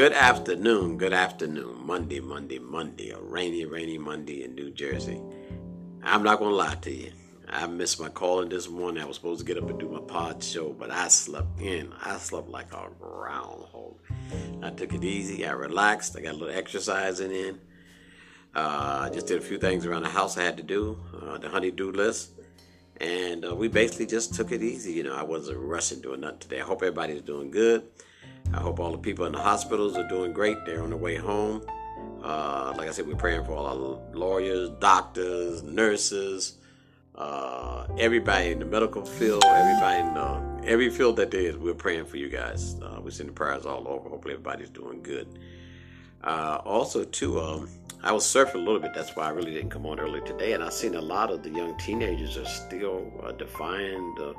Good afternoon, good afternoon. Monday, Monday, Monday. A rainy, rainy Monday in New Jersey. I'm not going to lie to you. I missed my calling this morning. I was supposed to get up and do my pod show, but I slept in. I slept like a groundhog. I took it easy. I relaxed. I got a little exercising in. Uh, I just did a few things around the house I had to do, uh, the honey-do list. And uh, we basically just took it easy. You know, I wasn't rushing doing nothing today. I hope everybody's doing good. I hope all the people in the hospitals are doing great. They're on their way home. Uh, like I said, we're praying for all our lawyers, doctors, nurses, uh, everybody in the medical field, everybody in uh, every field that there is. We're praying for you guys. Uh, we're sending prayers all over. Hopefully, everybody's doing good. Uh, also, too, um, I was surfing a little bit. That's why I really didn't come on early today. And I've seen a lot of the young teenagers are still defying the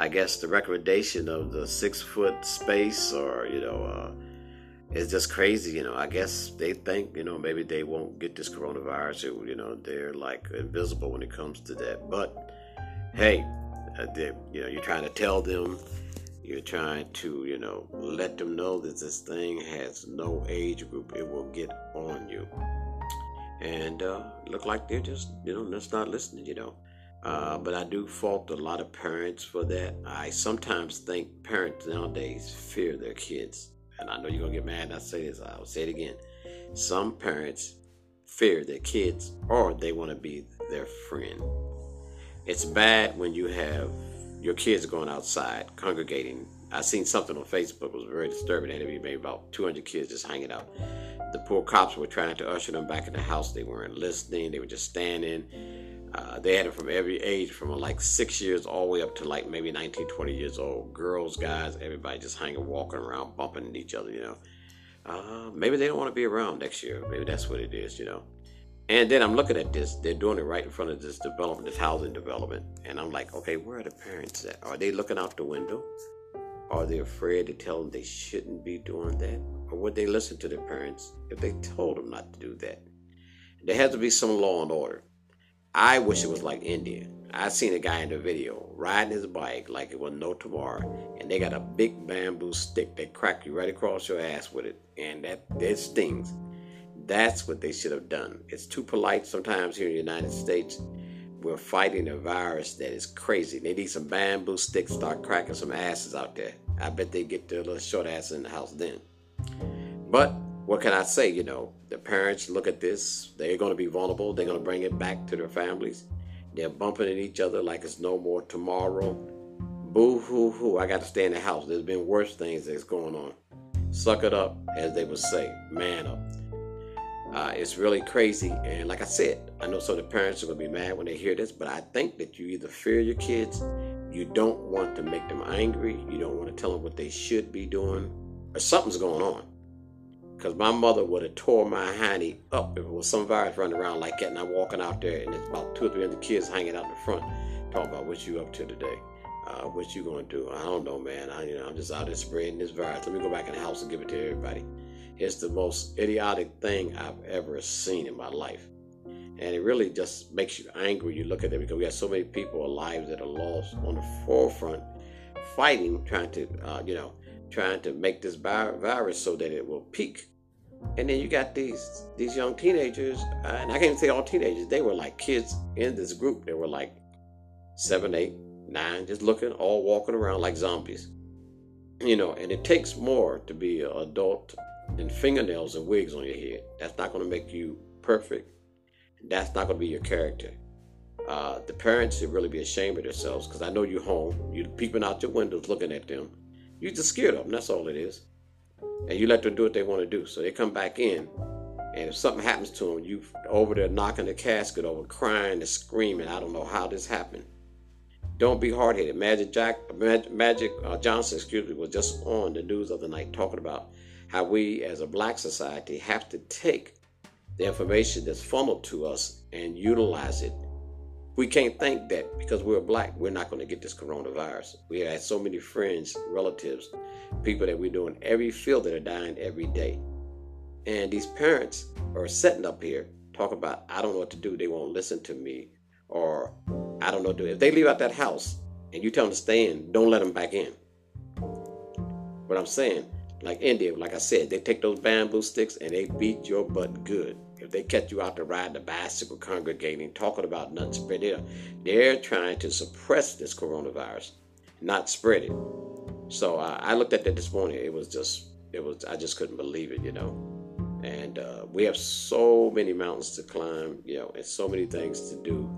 I guess the recommendation of the six foot space or, you know, uh, it's just crazy, you know. I guess they think, you know, maybe they won't get this coronavirus or, you know, they're like invisible when it comes to that. But hey, uh, you know, you're trying to tell them, you're trying to, you know, let them know that this thing has no age group. It will get on you. And uh, look like they're just, you know, just not listening, you know. Uh, but I do fault a lot of parents for that. I sometimes think parents nowadays fear their kids. And I know you're going to get mad I say this. I'll say it again. Some parents fear their kids or they want to be their friend. It's bad when you have your kids going outside, congregating. I seen something on Facebook it was very disturbing. There maybe about 200 kids just hanging out. The poor cops were trying to usher them back in the house. They weren't listening. They were just standing uh, they had it from every age, from like six years all the way up to like maybe 19, 20 years old. Girls, guys, everybody just hanging, walking around, bumping into each other, you know. Uh, maybe they don't want to be around next year. Maybe that's what it is, you know. And then I'm looking at this. They're doing it right in front of this development, this housing development. And I'm like, okay, where are the parents at? Are they looking out the window? Are they afraid to tell them they shouldn't be doing that? Or would they listen to their parents if they told them not to do that? There has to be some law and order. I wish it was mm. like India. I seen a guy in the video riding his bike like it was no tomorrow, and they got a big bamboo stick that crack you right across your ass with it, and that that stings. That's what they should have done. It's too polite sometimes here in the United States. We're fighting a virus that is crazy. They need some bamboo sticks, start cracking some asses out there. I bet they get their little short ass in the house then. But what can I say? You know, the parents look at this, they're going to be vulnerable, they're going to bring it back to their families. They're bumping at each other like it's no more tomorrow. Boo hoo hoo, I got to stay in the house. There's been worse things that's going on. Suck it up, as they would say, man up. Uh, it's really crazy. And like I said, I know some of the parents are going to be mad when they hear this, but I think that you either fear your kids, you don't want to make them angry, you don't want to tell them what they should be doing, or something's going on. Because my mother would have tore my hiney up if it was some virus running around like that and I'm walking out there and it's about two or three hundred kids hanging out in the front talking about what you up to today. Uh, what you gonna do? I don't know, man. I, you know, I'm just out there spreading this virus. Let me go back in the house and give it to everybody. It's the most idiotic thing I've ever seen in my life. And it really just makes you angry. You look at it because we have so many people alive that are lost on the forefront fighting, trying to, uh, you know, trying to make this virus so that it will peak. And then you got these these young teenagers, uh, and I can't say all teenagers. They were like kids in this group. They were like seven, eight, nine, just looking, all walking around like zombies. You know, and it takes more to be an adult than fingernails and wigs on your head. That's not going to make you perfect. That's not going to be your character. Uh, the parents should really be ashamed of themselves because I know you're home. You're peeping out your windows looking at them you just scared of them. That's all it is. And you let them do what they want to do. So they come back in, and if something happens to them, you over there knocking the casket over, crying and screaming. I don't know how this happened. Don't be hard headed. Magic Jack, Magic uh, Johnson, excuse me, was just on the news of the night talking about how we, as a black society, have to take the information that's funneled to us and utilize it we can't think that because we're black, we're not going to get this coronavirus. We have so many friends, relatives, people that we're doing every field that are dying every day. And these parents are sitting up here talking about, I don't know what to do. They won't listen to me. Or I don't know what to do. If they leave out that house and you tell them to stay in, don't let them back in. But I'm saying, Like India, like I said, they take those bamboo sticks and they beat your butt good. If they catch you out to ride the bicycle, congregating, talking about nothing spread it, they're trying to suppress this coronavirus, not spread it. So uh, I looked at that this morning. It was just, it was, I just couldn't believe it, you know. And uh, we have so many mountains to climb, you know, and so many things to do.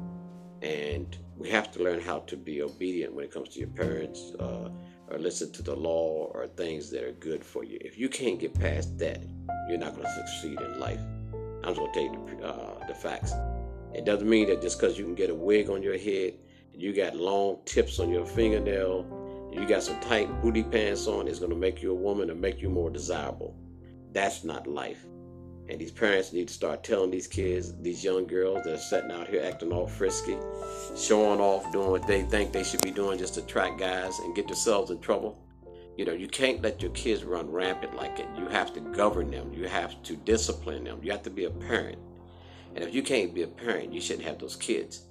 And we have to learn how to be obedient when it comes to your parents. Uh, or listen to the law or things that are good for you. If you can't get past that, you're not going to succeed in life. I'm just tell you the, uh, the facts. It doesn't mean that just because you can get a wig on your head, you got long tips on your fingernail, you got some tight booty pants on, it's to make you a woman or make you more desirable. That's not life. And these parents need to start telling these kids, these young girls that are sitting out here acting all frisky, showing off, doing what they think they should be doing just to attract guys and get themselves in trouble. You know, you can't let your kids run rampant like it. You have to govern them. You have to discipline them. You have to be a parent. And if you can't be a parent, you shouldn't have those kids.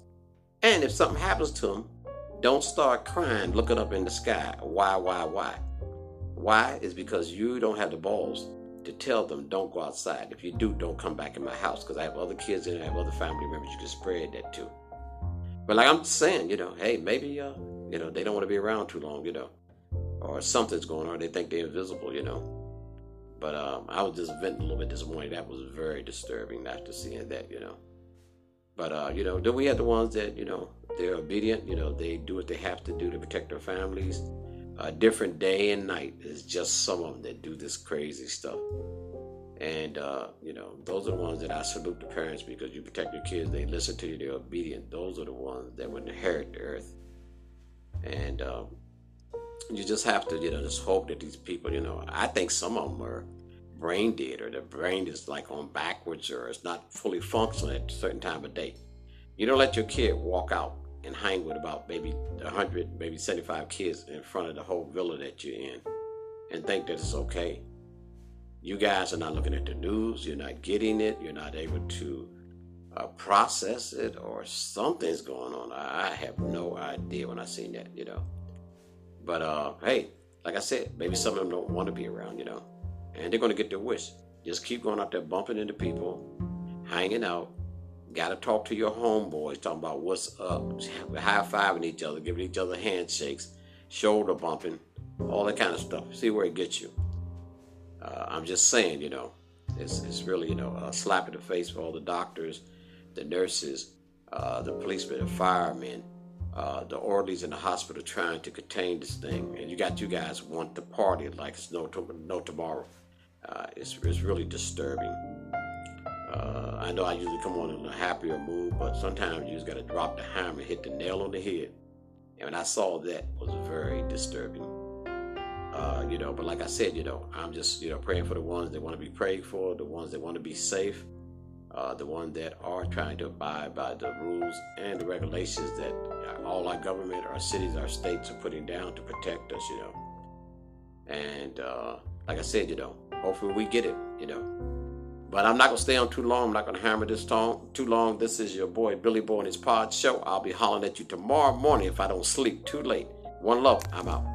And if something happens to them, don't start crying, looking up in the sky. Why, why, why? Why is because you don't have the balls to tell them don't go outside. If you do, don't come back in my house because I have other kids and I have other family members you can spread that to. But like I'm saying, you know, hey, maybe uh, you know, they don't want to be around too long, you know, or something's going on. They think they're invisible, you know. But um, I was just venting a little bit this morning. That was very disturbing after seeing that, you know. But uh, you know, then we have the ones that you know they're obedient. You know, they do what they have to do to protect their families a different day and night. is just some of them that do this crazy stuff. And, uh, you know, those are the ones that I salute the parents because you protect your kids. They listen to you, they're obedient. Those are the ones that would inherit the earth. And um, you just have to, you know, just hope that these people, you know, I think some of them are brain dead or their brain is like on backwards or it's not fully functional at a certain time of day. You don't let your kid walk out and hang with about maybe 100, maybe 75 kids in front of the whole villa that you're in and think that it's okay. You guys are not looking at the news, you're not getting it, you're not able to uh, process it, or something's going on. I, I have no idea when I seen that, you know. But uh, hey, like I said, maybe some of them don't want to be around, you know, and they're going to get their wish. Just keep going out there bumping into people, hanging out, Got to talk to your homeboys, talking about what's up, high fiving each other, giving each other handshakes, shoulder bumping, all that kind of stuff. See where it gets you. Uh, I'm just saying, you know, it's, it's really, you know, a slap in the face for all the doctors, the nurses, uh, the policemen, the firemen, uh, the orderlies in the hospital trying to contain this thing. And you got you guys want to party like it's no, no tomorrow. Uh, it's, it's really disturbing. Uh, I know I usually come on in a happier mood, but sometimes you just got to drop the hammer and hit the nail on the head. And when I saw that, was very disturbing. Uh, you know, but like I said, you know, I'm just you know praying for the ones that want to be prayed for, the ones that want to be safe, uh, the ones that are trying to abide by the rules and the regulations that all our government, our cities, our states are putting down to protect us. You know, and uh, like I said, you know, hopefully we get it. You know. But I'm not to stay on too long. I'm not to hammer this tone too long. This is your boy Billy Boy and his pod show. I'll be hollering at you tomorrow morning if I don't sleep too late. One love. I'm out.